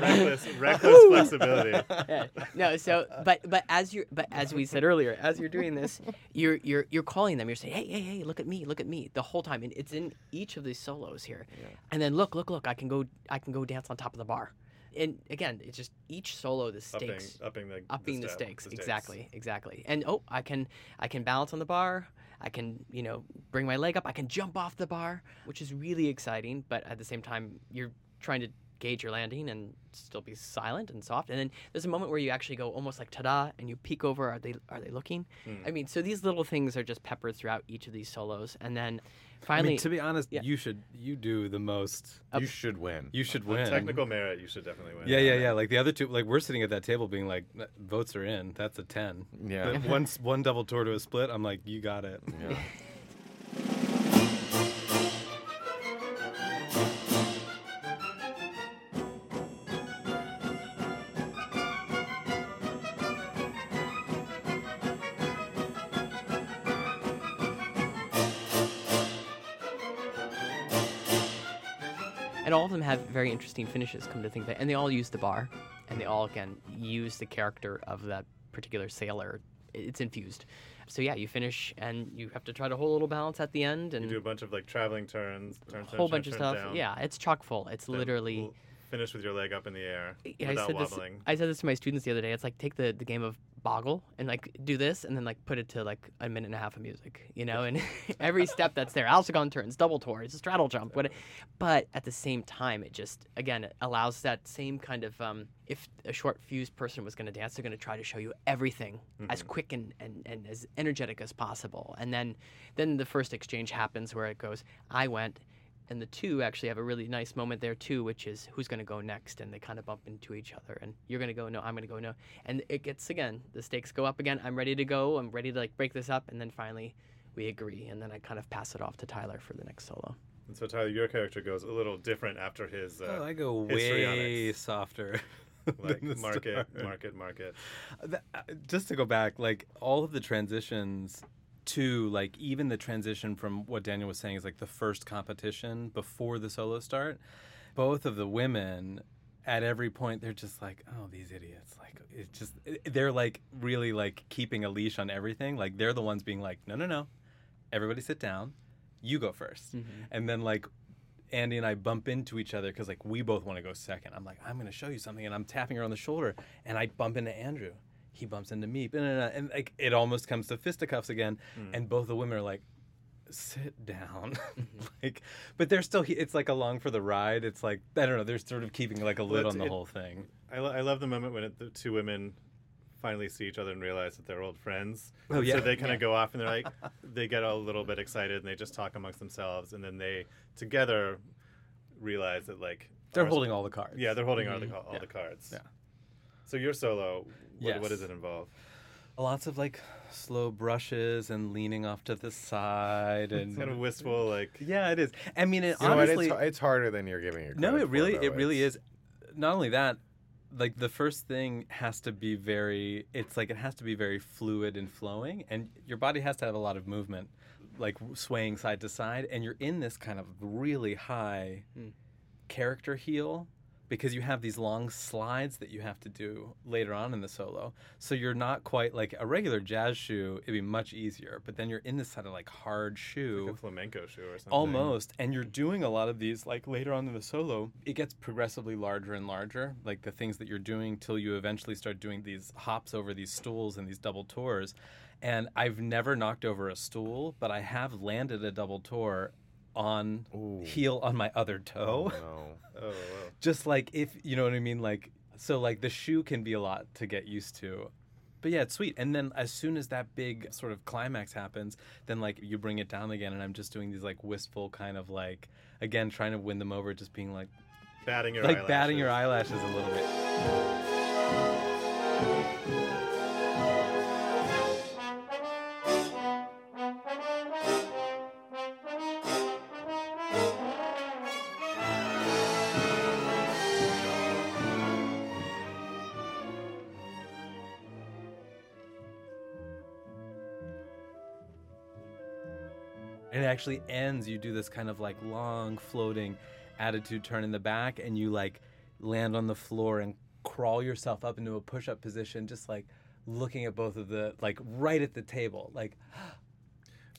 reckless, reckless flexibility. Yeah. no so but but as you but as we said earlier as you're doing this you're you're you're calling them. You're saying hey hey hey look at me look at me the whole time. And it's in each of these solos here. And then look look look i can go i can go dance on top of the bar. And again it's just each solo the stakes. upping the upping the, step- stakes. exactly exactly. And oh i can i can balance on the bar i can you know bring my leg up i can jump off the bar which is really exciting but at the same time you're trying to gauge your landing and still be silent and soft and then there's a moment where you actually go almost like ta-da and you peek over are they are they looking Hmm. i mean so these little things are just peppered throughout each of these solos and then I finally mean, to be honest, yeah. you should you do the most. You should win. You should On win. technical merit, you should definitely win. Yeah, yeah, yeah. Like the other two, like we're sitting at that table being like, votes are in. That's a ten. Yeah. But one one double tour to a split. I'm like, you got it. Yeah. And all of them have very interesting finishes come to think of it and they all use the bar and they all again use the character of that particular sailor it's infused so yeah you finish and you have to try to hold a little balance at the end and You do a bunch of like traveling turns, turn, a whole bunch of stuff down, yeah it's chock full it's then literally l- finish with your leg up in the air Yeah, I without said this. wobbling. I said this to my students the other day. It's like take the, the game of Boggle and like do this, and then like put it to like a minute and a half of music, you know. And <laughs> <laughs> every step that's there, à la seconde turns, double tours, straddle jump, what. But at the same time, it just again it allows that same kind of um, if a short fused person was going to dance, they're going to try to show you everything as quick and, and, and as energetic as possible. And then then the first exchange happens where it goes, I went and the two actually have a really nice moment there too, which is who's going to go next, and they kind of bump into each other, and you're going to go, no, I'm going to go, no, and it gets again, the stakes go up again. I'm ready to go. I'm ready to like break this up, and then finally we agree, and then I kind of pass it off to Tyler for the next solo. And so Tyler, your character goes a little different after his uh, Oh, I go histrionics. way softer. <laughs> like than the market, market, market. Uh, just to go back, like all of the transitions to like even the transition from what Daniel was saying is like the first competition before the solo start. Both of the women at every point they're just like, oh, these idiots. Like it's just they're like really like keeping a leash on everything. Like they're the ones being like, no, no, no, everybody sit down, you go 1st mm-hmm. and then like. Andy and I bump into each other because like we both want to go second. I'm like, I'm going to show you something, and I'm tapping her on the shoulder, and I bump into Andrew. He bumps into me, blah, and like it almost comes to fisticuffs again. And both the women are like, sit down, <laughs> like, but they're still. It's like along for the ride. It's like I don't know. They're sort of keeping like a lid on the it- whole thing. I, lo- I love the moment when it, the two women finally see each other and realize that they're old friends. Oh, yeah. So they kind of go off and they're <laughs> like, they get a little bit excited and they just talk amongst themselves, and then they together realize that like They're ours- holding all the cards. Yeah, they're holding all Mhm. the all Yeah. the cards. Yeah. So your solo, what, what does it involve? lots of like slow brushes and leaning off to the side and It's kind of wistful, like yeah, it is. I mean, it You what? honestly, It's, it's harder than you're giving it. no, credit it for, really, though. it really is. Not only that, like the first thing has to be very. It's like it has to be very fluid and flowing, and your body has to have a lot of movement, like swaying side to side, and you're in this kind of really high Hmm. character heel because you have these long slides that you have to do later on in the solo. So you're not quite like a regular jazz shoe, it'd be much easier. But then you're in this kind of like hard shoe. like a flamenco shoe or something. Almost. And you're doing a lot of these, like later on in the solo, it gets progressively larger and larger. Like the things that you're doing till you eventually start doing these hops over these stools and these double tours. And I've never knocked over a stool, but I have landed a double tour on Ooh. heel on my other toe. Oh, no. <laughs> Oh, wow. Just like if, you know what I mean? Like, so like the shoe can be a lot to get used to. But yeah, it's sweet. And then as soon as that big sort of climax happens, then like you bring it down again, and I'm just doing these like wistful kind of like again trying to win them over, just being like batting your like batting your eyelashes. eyelashes a little bit. Actually ends. You do this kind of like long floating attitude turn in the back, and you like land on the floor and crawl yourself up into a push up position, just like looking at both of the like right at the table, like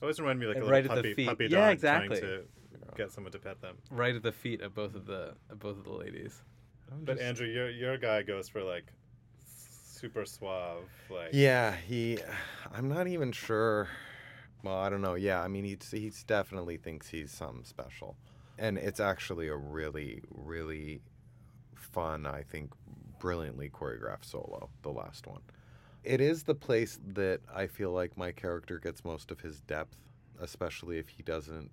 Always remind me like a And little right at the puppy, feet. puppy Yeah, dog exactly. trying to get someone to pet them. right at the feet of both of the of both of the ladies. But Andrew, your your guy goes for like super suave, like Yeah, he. I'm not even sure. Well, I don't know. Yeah, I mean, he's he's definitely thinks he's something special, and it's actually a really, really fun. I think brilliantly choreographed solo. The last one. It is the place that I feel like my character gets most of his depth, especially if he doesn't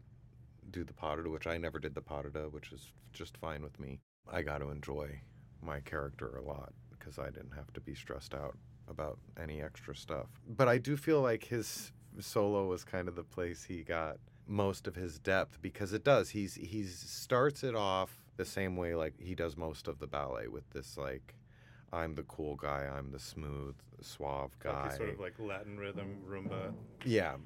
do the pas de deux, which I never did the pas de deux, which is just fine with me. I got to enjoy my character a lot because I didn't have to be stressed out about any extra stuff. But I do feel like his solo was kind of the place he got most of his depth because it does. He's he's starts it off the same way like he does most of the ballet with this like I'm the cool guy, I'm the smooth, suave guy. funky sort of like Latin rhythm rumba. Yeah.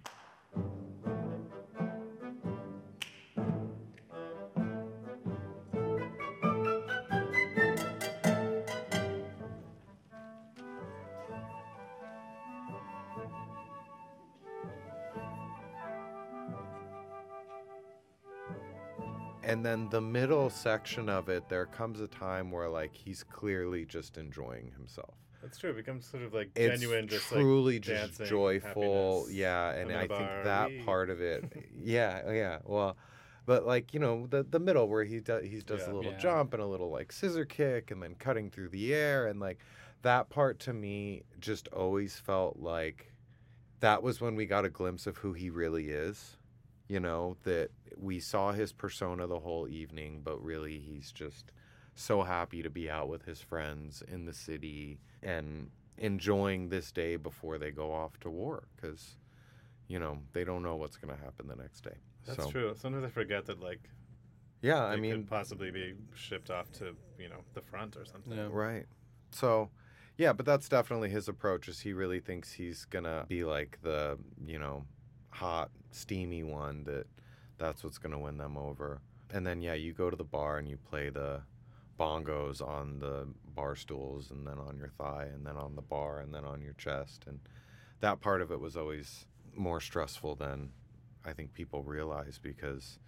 And then the middle section of it, there comes a time where like he's clearly just enjoying himself. That's true. It becomes sort of like It's genuine, just truly like just dancing, joyful. happiness. Yeah, and I'm in I a think that wee. part of it, <laughs> yeah, yeah. Well, but like you know the the middle where he does he does Yeah. a little Yeah. jump and a little like scissor kick and then cutting through the air and like that part to me just always felt like that was when we got a glimpse of who he really is. You know that we saw his persona the whole evening, but really he's just so happy to be out with his friends in the city and enjoying this day before they go off to war because you know they don't know what's going to happen the next day That's so true. Sometimes I forget that like yeah they i mean could possibly be shipped off to you know the front or something. Yeah. right so yeah but that's definitely his approach is he really thinks he's gonna be like the you know hot steamy one that that's what's gonna win them over and then yeah you go to the bar and you play the bongos on the bar stools and then on your thigh and then on the bar and then on your chest and that part of it was always more stressful than I think people realize because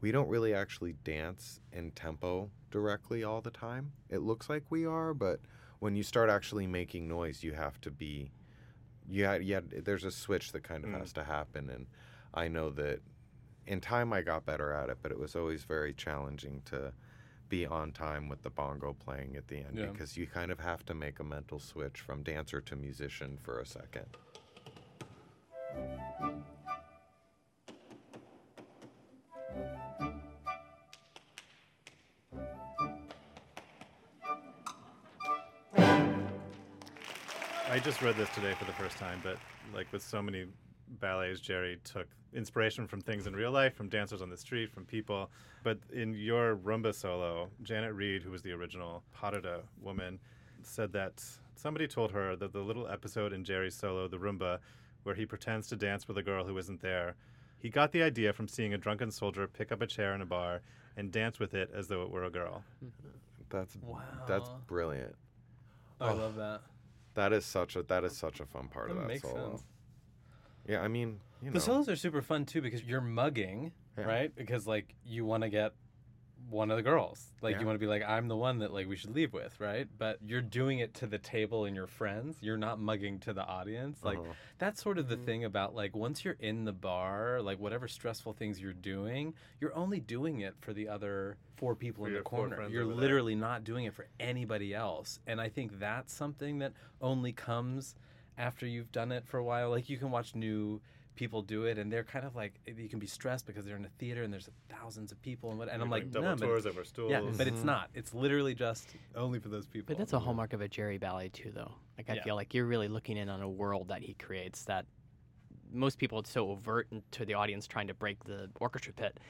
we don't really actually dance in tempo directly all the time. It looks like we are, but when you start actually making noise, you have to be yeah, yeah, there's a switch that kind of Mm. has to happen and I know that in time I got better at it, but it was always very challenging to be on time with the bongo playing at the end Yeah. because you kind of have to make a mental switch from dancer to musician for a second. I just read this today for the first time, but like with so many ballets, Jerry took inspiration from things in real life, from dancers on the street, from people. But in your rumba solo, Janet Reed, who was the original Parada woman, said that somebody told her that the little episode in Jerry's solo, the rumba, where he pretends to dance with a girl who isn't there, he got the idea from seeing a drunken soldier pick up a chair in a bar and dance with it as though it were a girl. That's Wow. that's brilliant. I Oh. love that. That is such a that is such a fun part That of that makes solo. sense. Yeah, I mean, you know, The solos are super fun too because you're mugging, Yeah. right? Because like you want to get one of the girls. Like Yeah. you want to be like I'm the one that like we should leave with, right? But you're doing it to the table and your friends. You're not mugging to the audience. Like Uh-huh. that's sort of the Mhm. thing about like once you're in the bar, like whatever stressful things you're doing, you're only doing it for the other four people For in the corner. You're over there. literally not doing it for anybody else. And I think that's something that only comes after you've done it for a while. Like you can watch new people do it and they're kind of like you can be stressed because they're in a theater and there's thousands of people and what and You're I'm doing like double no, but, tours over stools. yeah, but it's not. It's literally just only for those people. But that's a hallmark of a Jerry ballet too, though. Like I Yeah. feel like you're really looking in on a world that he creates that most people it's so overt to the audience trying to break the orchestra pit.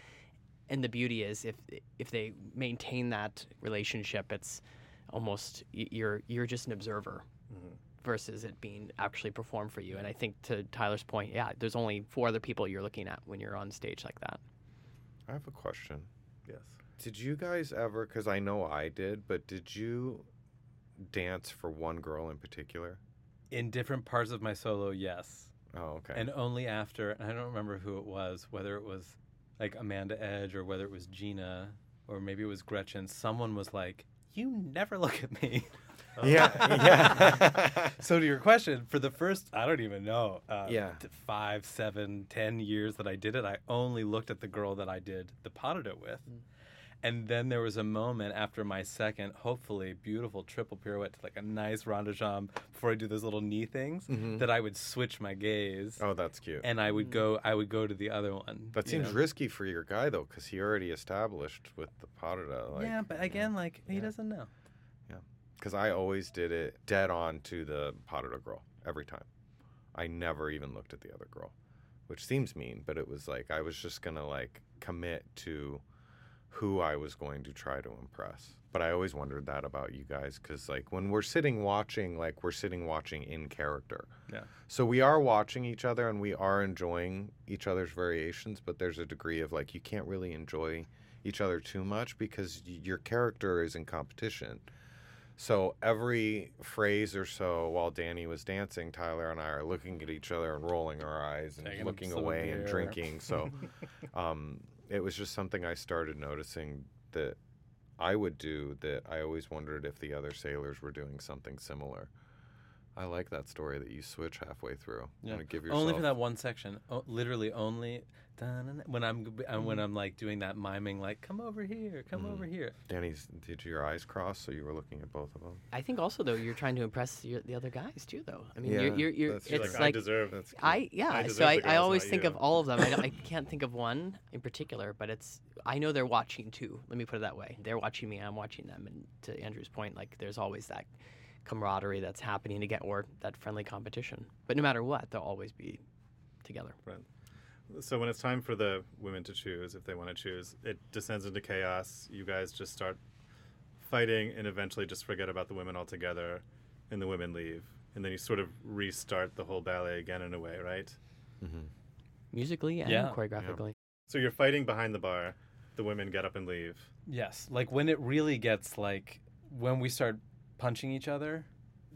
And the beauty is if if they maintain that relationship, it's almost you're you're just an observer Mhm. Versus it being actually performed for you. And I think to Tyler's point, yeah, there's only four other people you're looking at when you're on stage like that. I have a question. Yes. Did you guys ever? Because I know I did, but did you dance for one girl in particular? in different parts of my solo, yes. Oh, okay. And only after, and I don't remember who it was, whether it was like Amanda Edge or whether it was Gina or maybe it was Gretchen, someone was like, You never look at me. <laughs> <laughs> yeah, yeah. <laughs> so to your question, for the first, I don't even know, uh, Yeah. five, seven, ten years that I did it, I only looked at the girl that I did the pas de deux with. Mm. And then there was a moment after my second, hopefully beautiful triple pirouette to like a nice ronde de jambe before I do those little knee things Mhm. that I would switch my gaze oh, that's cute. and I would go I would go to the other one. That seems know? risky for your guy though, because he already established with the Parada. Like, yeah, but again, like he doesn't know. Because I always did it dead on to the Parada girl every time. I never even looked at the other girl, which seems mean, but it was like I was just gonna like commit to who I was going to try to impress. But I always wondered that about you guys because like when we're sitting watching, like we're sitting watching in character. Yeah. So we are watching each other and we are enjoying each other's variations, but there's a degree of like you can't really enjoy each other too much because y- your character is in competition. So every phrase or so while Danny was dancing, Tyler and I are looking at each other and rolling our eyes and Taking looking away and drinking. So <laughs> um, it was just something I started noticing that I would do that I always wondered if the other sailors were doing something similar. I like that story that you switch halfway through. Yeah. Give yourself Only for that one section. O- literally only when I'm g- uh, when I'm like doing that miming, like come over here, come Mhm. over here. Danny's did your eyes cross so you were looking at both of them? I think also though you're trying to impress your, the other guys too, though. I mean, Yeah, you're, you're, you're that's it's like, like, I deserve. That's cute. I yeah. I so I, I always think you. of all of them. I, I can't think of one in particular, but it's I know they're watching too. Let me put it that way. They're watching me. I'm watching them. And to Andrew's point, like there's always that camaraderie that's happening to get or that friendly competition. But no matter what, they'll always be together. Right. So when it's time for the women to choose, if they want to choose, it descends into chaos. You guys just start fighting, and eventually just forget about the women altogether, and the women leave, and then you sort of restart the whole ballet again in a way, right? Mm-hmm. Musically and Yeah. choreographically. So you're fighting behind the bar. The women get up and leave. Yes, like when it really gets like when we start punching each other,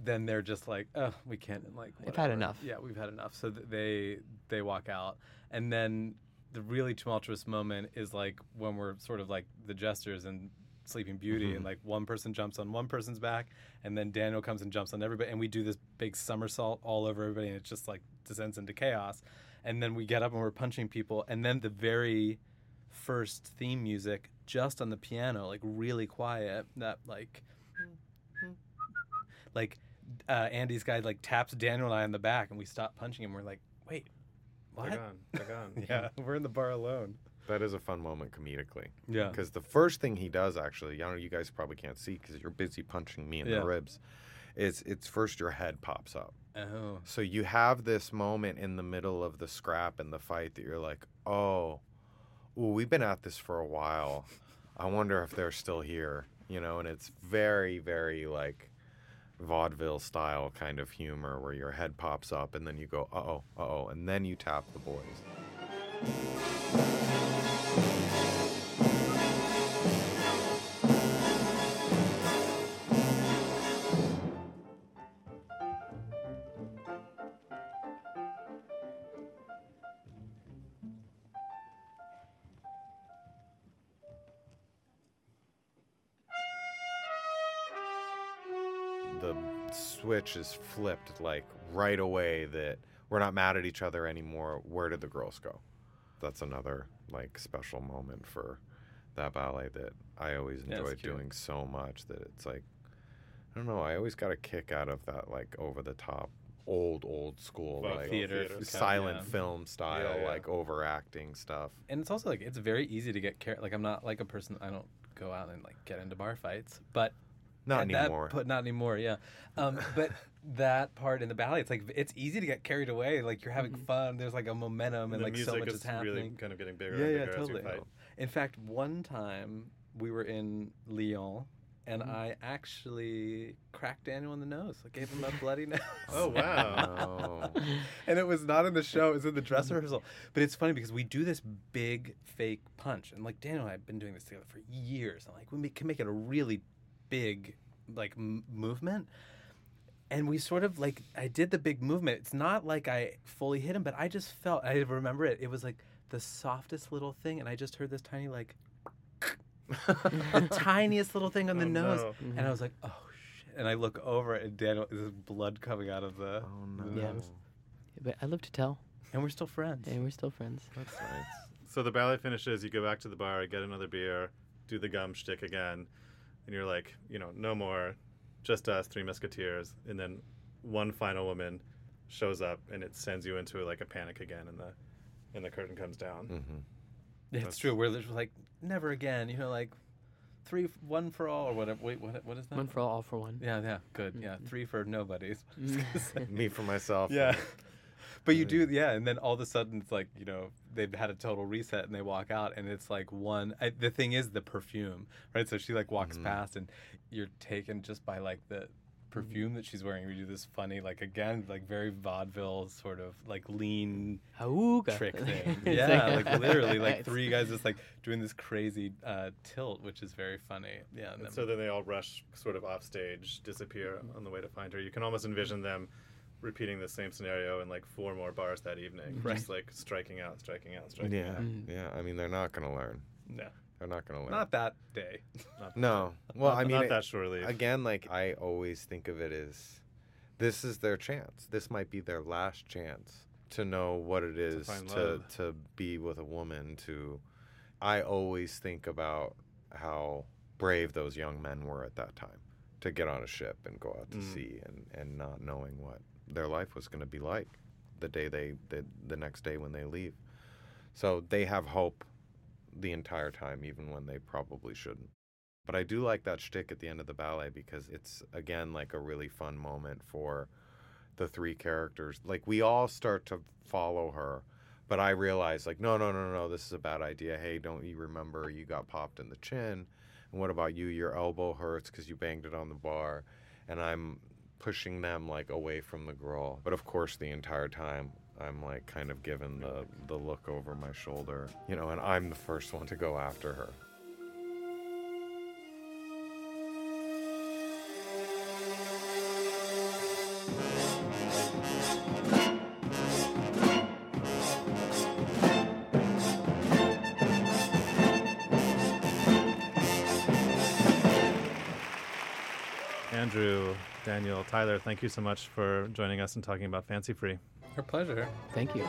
then they're just like, oh, we can't like. We've had enough. Yeah, we've had enough. So th- they they walk out, and then the really tumultuous moment is like when we're sort of like the jesters and Sleeping Beauty, Mhm. and like one person jumps on one person's back, and then Daniel comes and jumps on everybody, and we do this big somersault all over everybody, and it just like descends into chaos. And then we get up and we're punching people, and then the very first theme music just on the piano, like really quiet, that like like uh, Andy's guy like taps Daniel and I on the back, and we stop punching him. We're like, wait, what? They're gone. They're gone. <laughs> Yeah, we're in the bar alone. That is a fun moment comedically. Yeah, Because the first thing he does, actually, I know you guys probably can't see because you're busy punching me in Yeah. the ribs, It's it's first your head pops up. Oh. So you have this moment in the middle of the scrap and the fight that you're like, oh, ooh, we've been at this for a while. I wonder if they're still here, you know. And it's very, very like vaudeville style kind of humor where your head pops up and then you go, uh oh, uh oh, and then you tap the boys. Switch is flipped like right away that we're not mad at each other anymore. Where did the girls go? That's another like special moment for that ballet that I always Yeah, enjoyed cute. doing so much that it's like I don't know, I always got a kick out of that like over the top old old school Well, like theater theater kind of, silent yeah. film style Yeah, yeah. like overacting stuff. And it's also like it's very easy to get carried. Like I'm not like a person. I don't go out and like get into bar fights, but Not at that anymore. But not anymore. Yeah. Um, but <laughs> that part in the ballet, it's like it's easy to get carried away. Like you're having fun. There's like a momentum and the like so much is is happening. really kind of getting bigger yeah, and yeah, bigger as you totally. fight. In fact, one time we were in Lyon. And Mm-hmm. I actually cracked Daniel in the nose. I gave him a bloody <laughs> nose. Oh wow! <laughs> And it was not in the show; it was in the dress rehearsal. But it's funny because we do this big fake punch, and like Daniel and I have been doing this together for years, and like we make, can make it a really big like m- movement. And we sort of like I did the big movement. It's not like I fully hit him, but I just felt I remember it. It was like the softest little thing, and I just heard this tiny like the <laughs> tiniest little thing on the Oh, nose, no. and I mm-hmm. was like, oh shit! And I look over, and Daniel, there's blood coming out of the, Oh the no. Yeah. nose. But I live to tell, and we're still friends. and we're still friends. That's nice. So the ballet finishes. You go back to the bar, get another beer, do the gum shtick again, and you're like, you know, no more, just us, three musketeers. And then one final woman shows up, and it sends you into like a panic again, and the and the curtain comes down. hmm It's That's- true. We're just like never again. You know, like three, one for all, or whatever. Wait, what? What is that? One for all, all for one. Yeah, yeah, good. Yeah, three for nobodies. <laughs> Me for myself. yeah. But you do, yeah, and then all of a sudden it's like you know they've had a total reset and they walk out and it's like one. I, the thing is the perfume, right? So she like walks Mhm. past and you're taken just by like the perfume that she's wearing. We do this funny, like again, like very vaudeville sort of like lean Auga. trick <laughs> thing. Yeah, like literally, like <laughs> three guys just like doing this crazy uh, tilt, which is very funny. Yeah, and And then- so then they all rush sort of off stage, disappear on the way to find her. You can almost envision them repeating the same scenario in like four more bars that evening, Right. just like striking out, striking out, striking Yeah, out. Mm. yeah. I mean, they're not going to learn. no, They're not going to learn. not that day. Not, no. Well, not, I mean, not it- that surely. again, like I always think of it as this is their chance. This might be their last chance to know what it is find to to be with a woman. To I always think about how brave those young men were at that time to get on a ship and go out to Mm. sea and and not knowing what their life was going to be like the day they the, the next day when they leave. So they have hope the entire time, even when they probably shouldn't. But I do like that shtick at the end of the ballet because it's again like a really fun moment for the three characters. Like we all start to follow her, but I realize like no no no no this is a bad idea. Hey, don't you remember you got popped in the chin? And what about you? Your elbow hurts because you banged it on the bar, and I'm pushing them like away from the girl. But of course, the entire time I'm like kind of given the the look over my shoulder, you know, and I'm the first one to go after her. Daniel, Tyler, thank you so much for joining us and talking about Fancy Free. Our pleasure. Thank you.